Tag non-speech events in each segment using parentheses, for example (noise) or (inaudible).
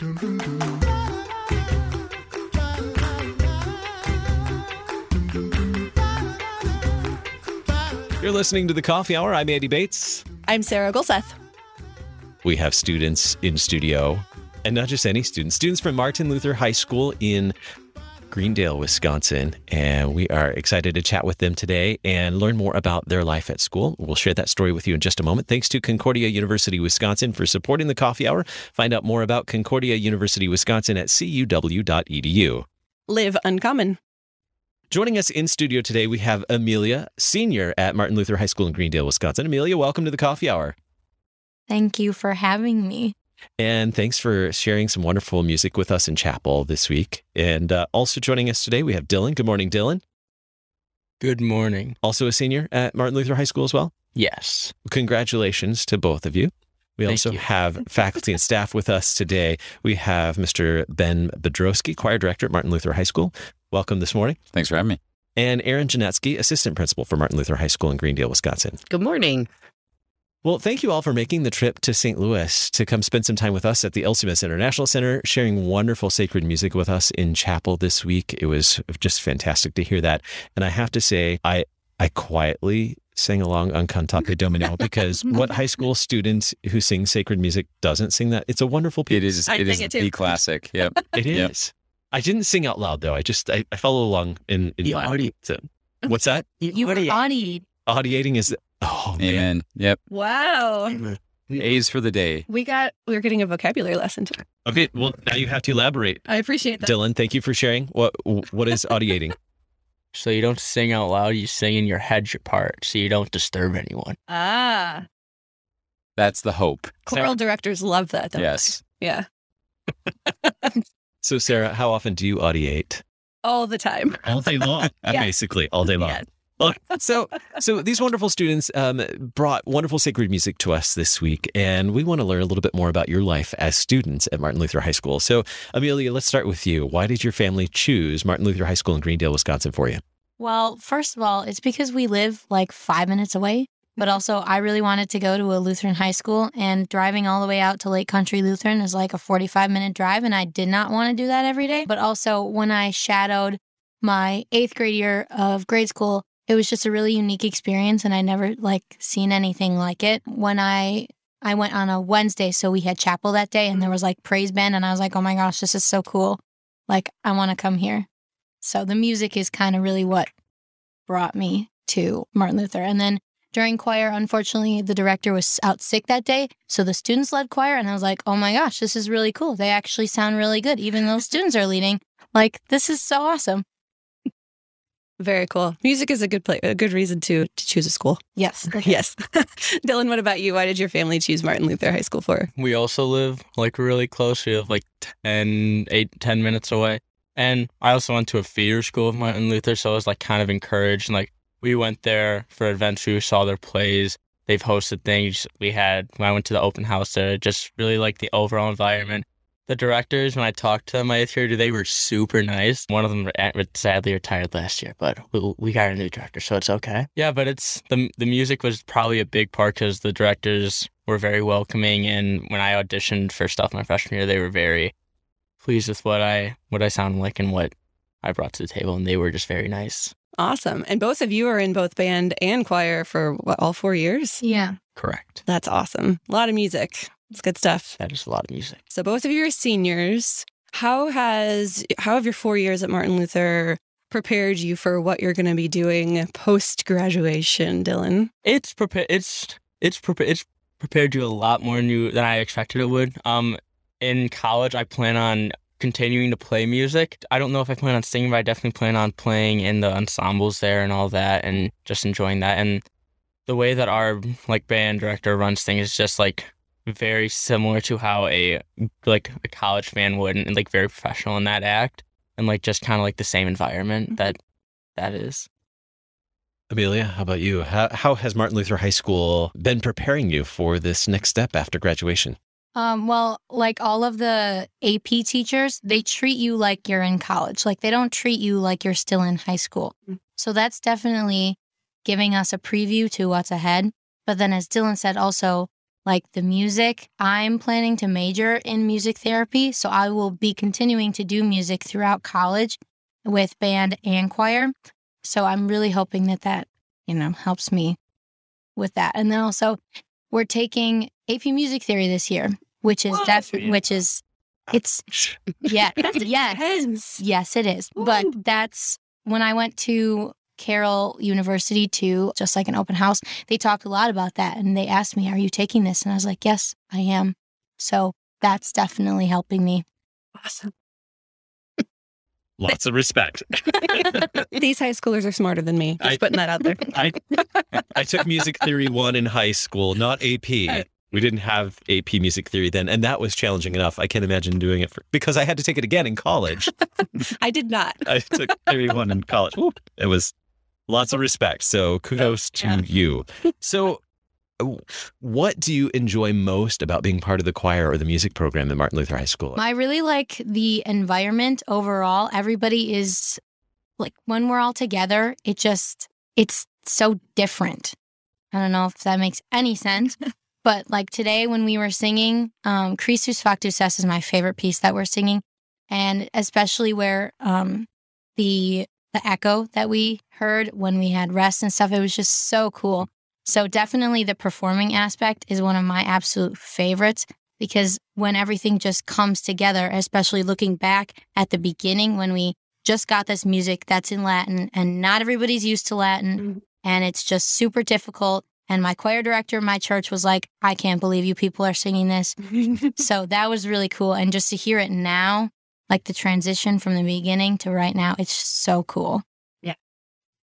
You're listening to the Coffee Hour. I'm Andy Bates. I'm Sarah Gulseth. We have students in studio, and not just any students, students from Martin Luther High School in Greendale, Wisconsin. And we are excited to chat with them today and learn more about their life at school. We'll share that story with you in just a moment. Thanks to Concordia University, Wisconsin for supporting the coffee hour. Find out more about Concordia University, Wisconsin at cuw.edu. Live uncommon. Joining us in studio today, we have Amelia, senior at Martin Luther High School in Greendale, Wisconsin. Amelia, welcome to the coffee hour. Thank you for having me. And thanks for sharing some wonderful music with us in chapel this week. And uh, also joining us today, we have Dylan. Good morning, Dylan. Good morning. Also a senior at Martin Luther High School as well. Yes. Congratulations to both of you. We Thank also you. have (laughs) faculty and staff with us today. We have Mr. Ben Bedroske, choir director at Martin Luther High School. Welcome this morning. Thanks for having me. And Erin Janetzke, assistant principal for Martin Luther High School in Greendale, Wisconsin. Good morning. Well, thank you all for making the trip to St. Louis to come spend some time with us at the LCMS International Center, sharing wonderful sacred music with us in chapel this week. It was just fantastic to hear that. And I have to say, I I quietly sang along on Cantate (laughs) Domino because what high school student who sings sacred music doesn't sing that? It's a wonderful piece. It is I it is think it too. the classic. (laughs) Yep. It Yep. I didn't sing out loud though. I just I, I follow along in, in You my- so- What's that? You What are you- audied. Audiating is oh man. Amen. Yep. Wow. A's for the day. We got we're getting a vocabulary lesson today. Okay, well now you have to elaborate. I appreciate that. Dylan, thank you for sharing. What what is audiating? (laughs) So you don't sing out loud, you sing in your head your part so you don't disturb anyone. Ah. That's the hope. Choral directors love that, don't Yes. they? Yeah. (laughs) So, Sarah, how often do you audiate? All the time. All day long, (laughs) Yeah. basically all day long. Yeah. So, so these wonderful students um, brought wonderful sacred music to us this week, and we want to learn a little bit more about your life as students at Martin Luther High School. So, Amelia, let's start with you. Why did your family choose Martin Luther High School in Greendale, Wisconsin, for you? Well, first of all, it's because we live like five minutes away. But also, I really wanted to go to a Lutheran high school, and driving all the way out to Lake Country Lutheran is like a 45 minute drive, and I did not want to do that every day. But also, when I shadowed my eighth grade year of grade school, it was just a really unique experience, and I never like seen anything like it. When I I went on a Wednesday, so we had chapel that day, and there mm-hmm. was like praise band, and I was like, oh my gosh, this is so cool! Like, I want to come here. So the music is kind of really what brought me to Martin Luther. And then during choir, unfortunately, the director was out sick that day. So the students led choir, and I was like, oh my gosh, this is really cool. They actually sound really good, even though (laughs) students are leading. Like, this is so awesome. Very cool. Music is a good play, a good reason to to choose a school. Yes. (laughs) Yes. (laughs) Dylan, what about you? Why did your family choose Martin Luther High School for? We also live like really close. We live like 10, 8, 10 minutes away. And I also went to a feeder school of Martin Luther, so I was like kind of encouraged. And like we went there for adventure, we saw their plays. They've hosted things. We had when I went to the open house there, just really like the overall environment. The directors, when I talked to them my eighth year, they were super nice. One of them uh, sadly retired last year, but we, we got a new director, so it's okay. Yeah, but it's the the music was probably a big part because the directors were very welcoming, and when I auditioned for stuff my freshman year, they were very pleased with what I what I sound like and what I brought to the table, and they were just very nice. Awesome. And both of you are in both band and choir for what, all four years? Yeah. Correct. That's awesome. A lot of music. It's good stuff. That is a lot of music. So both of you are seniors. How has how have your four years at Martin Luther prepared you for what you're going to be doing post graduation, Dylan? It's prepared. It's it's prepared. It's prepared you a lot more than, you, than I expected it would. Um, in college, I plan on continuing to play music. I don't know if I plan on singing, but I definitely plan on playing in the ensembles there and all that, and just enjoying that. And the way that our like band director runs things is just like very similar to how a like a college fan would, and like very professional in that act, and like just kind of like the same environment that that is. Amelia, how about you? How, how has Martin Luther High School been preparing you for this next step after graduation? Um, well, like all of the AP teachers, they treat you like you're in college. Like they don't treat you like you're still in high school. So that's definitely giving us a preview to what's ahead. But then, as Dylan said, also, like the music. I'm planning to major in music therapy, so I will be continuing to do music throughout college with band and choir. So I'm really hoping that that, you know, helps me with that. And then also we're taking AP Music Theory this year, which is definitely which is it's yeah, (laughs) yes. Yes, it is. But that's when I went to Carroll University too, just like an open house, they talked a lot about that. And they asked me, Are you taking this? And I was like, Yes, I am. So that's definitely helping me. Awesome. (laughs) Lots of respect. (laughs) These high schoolers are smarter than me. Just I- putting that out there. (laughs) I I took music theory one in high school, not AP. We didn't have AP music theory then, and that was challenging enough. I can't imagine doing it for, because I had to take it again in college. I did not. I took theory one in college. Ooh, it was lots of respect. So kudos to Yeah. you. So, what do you enjoy most about being part of the choir or the music program at Martin Luther High School? I really like the environment overall. Everybody is like when we're all together, it just it's so different. I don't know if that makes any sense. (laughs) But like today when we were singing, um Christus Factus Est is my favorite piece that we're singing. And especially where um the the echo that we heard when we had rest and stuff, it was just so cool. So definitely the performing aspect is one of my absolute favorites because when everything just comes together, especially looking back at the beginning when we just got this music that's in Latin and not everybody's used to Latin Mhm. and it's just super difficult. And my choir director in my church was like, I can't believe you people are singing this. (laughs) so that was really cool. And just to hear it now, like the transition from the beginning to right now, it's just so cool. Yeah,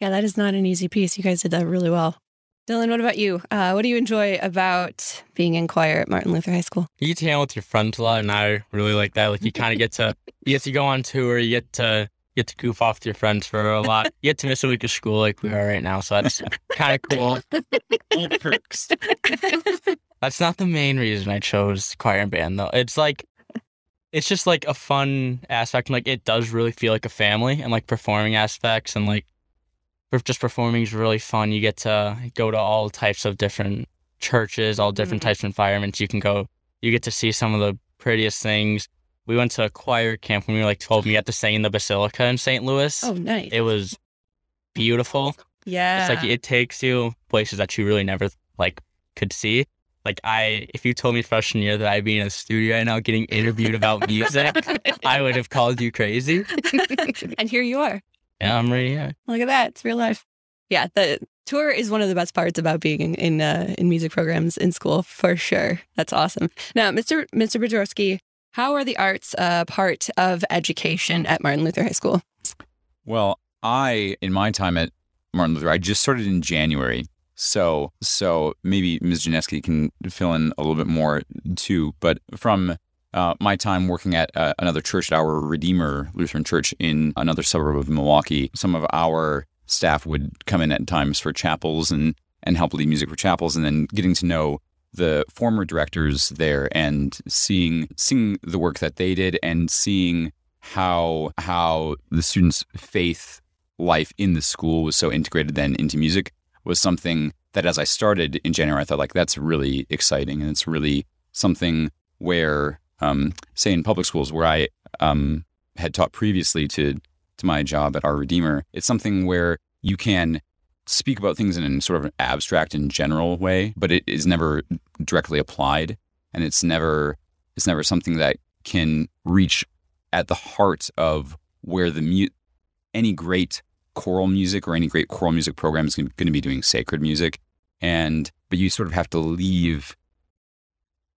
Yeah, that is not an easy piece. You guys did that really well. Dylan, what about you? Uh, what do you enjoy about being in choir at Martin Luther High School? You get to hang out with your friends a lot, and I really like that. Like you kind of get to (laughs) you get to go on tour, you get to get to goof off with your friends for a lot. You get to miss a week of school like we are right now, so that's kind of cool. (laughs) Perks. That's not the main reason I chose choir and band though. It's like it's just like a fun aspect and like it does really feel like a family and like performing aspects and like just performing is really fun. You get to go to all types of different churches, all different Mhm. types of environments. You can go you get to see some of the prettiest things. We went to a choir camp when we were like 12 and we got to sing in the Basilica in St. Louis. Oh, nice. It was beautiful. yeah. It's like it takes you places that you really never like could see. Like I, if you told me freshman year that I'd be in a studio right now getting interviewed about (laughs) music, I would have called you crazy. and here you are. Yeah, I'm ready. Yeah. Look at that. It's real life. Yeah, the tour is one of the best parts about being in in, uh, in music programs in school for sure. That's awesome. Now, Mr. Mr. Bedroske, how are the arts uh, part of education at Martin Luther High School? Well, I in my time at Martin Luther, I just started in January. So so maybe Ms. Janetzke can fill in a little bit more too. But from uh, my time working at uh, another church, our Redeemer Lutheran Church in another suburb of Milwaukee, some of our staff would come in at times for chapels and and help lead music for chapels, and then getting to know the former directors there and seeing seeing the work that they did and seeing how how the students' faith life in the school was so integrated then into music was something that as I started in January, I thought like that's really exciting. And it's really something where um, say in public schools where I um, had taught previously to to my job at our Redeemer, it's something where you can speak about things in a sort of an abstract and general way, but it is never directly applied, and it's never it's never something that can reach at the heart of where the mu- any great choral music or any great choral music program is going to be doing sacred music, and but you sort of have to leave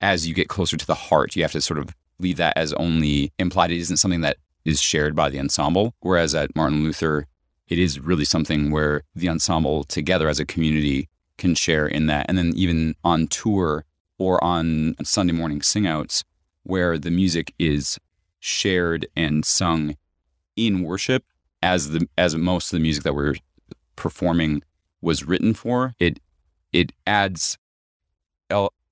as you get closer to the heart. You have to sort of leave that as only implied. It isn't something that is shared by the ensemble. Whereas at Martin Luther, it is really something where the ensemble together as a community can share in that. And then even on tour or on Sunday morning singouts, where the music is shared and sung in worship as the as most of the music that we're performing was written for, it it adds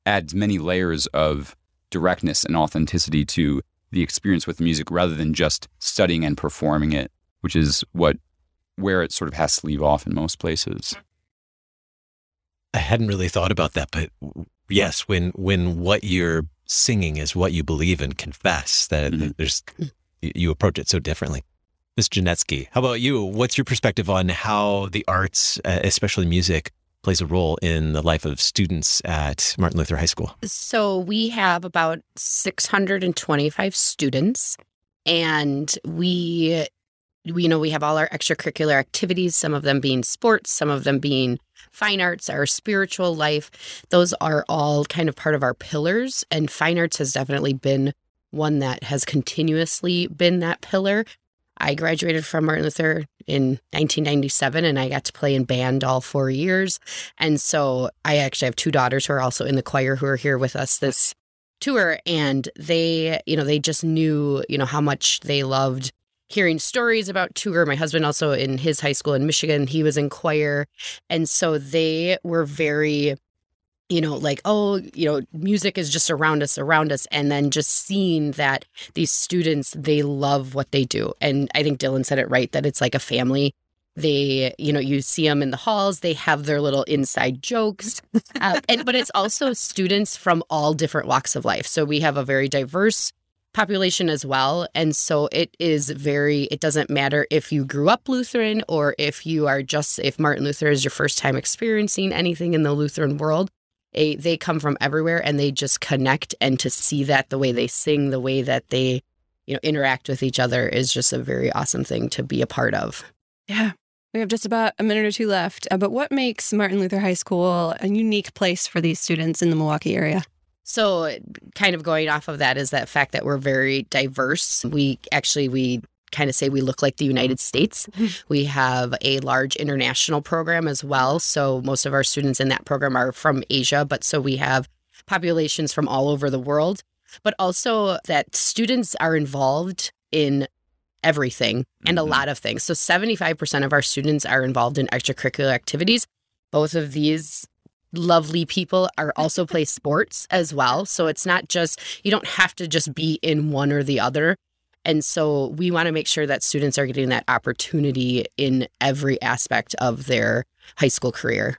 adds many layers of directness and authenticity to the experience with music rather than just studying and performing it, which is what where it sort of has to leave off in most places. I hadn't really thought about that, but yes, when when what you're singing is what you believe and confess, that Mhm. there's you approach it so differently. Ms. Janetzke, how about you? What's your perspective on how the arts, uh, especially music, plays a role in the life of students at Martin Luther High School? So we have about 625 students and we we you know we have all our extracurricular activities some of them being sports some of them being fine arts our spiritual life those are all kind of part of our pillars and fine arts has definitely been one that has continuously been that pillar I graduated from Martin Luther in 1997 and I got to play in band all 4 years and so I actually have two daughters who are also in the choir who are here with us this tour and they, you know, they just knew, you know, how much they loved hearing stories about tour. My husband also in his high school in Michigan, he was in choir. And so they were very you know, like, oh, you know, music is just around us, around us. And then just seeing that these students, they love what they do. And I think Dylan said it right that it's like a family. They you know you see them in the halls. They have their little inside jokes. (laughs) Uh, and but it's also students from all different walks of life. So we have a very diverse population as well. And so it is very it doesn't matter if you grew up lutheran or if you are just if martin luther is your first time experiencing anything in the lutheran world a, they come from everywhere and they just connect and to see that the way they sing the way that they you know interact with each other is just a very awesome thing to be a part of Yeah. We have just about a minute or two left. Uh, but what makes Martin Luther High School a unique place for these students in the Milwaukee area? So, kind of going off of that is that fact that we're very diverse. We actually we kind of say we look like the United States. we have a large international program as well. So most of our students in that program are from Asia, but so we have populations from all over the world. But also that students are involved in everything and a Mhm. lot of things. So 75% of our students are involved in extracurricular activities. Both of these lovely people are also play (laughs) sports as well. So it's not just, you don't have to just be in one or the other. And so we want to make sure that students are getting that opportunity in every aspect of their high school career.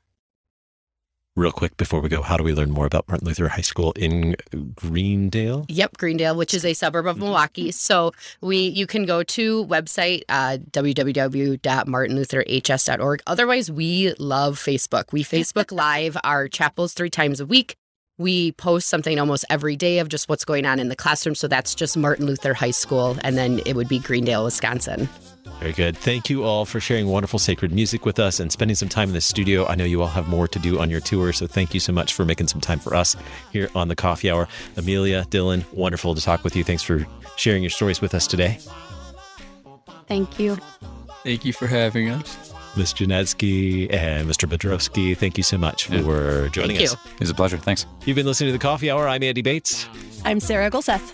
Real quick before we go, how do we learn more about Martin Luther High School in Greendale? Yep, Greendale, which is a suburb of Milwaukee. So we you can go to website uh, www.martinlutherhs.org. Otherwise, we love Facebook. We Facebook (laughs) Live our chapels three times a week. We post something almost every day of just what's going on in the classroom. So that's just Martin Luther High School, and then it would be Greendale, Wisconsin. Very good. Thank you all for sharing wonderful sacred music with us and spending some time in the studio. I know you all have more to do on your tour, so thank you so much for making some time for us here on the Coffee Hour. Amelia, Dylan, wonderful to talk with you. Thanks for sharing your stories with us today. Thank you. Thank you for having us. Ms. Janetzke and Mr. Bedroske, thank you so much for Yeah. joining Thank us. you. It was a pleasure. Thanks. You've been listening to the Coffee Hour. I'm Andy Bates. I'm Sarah Gulseth.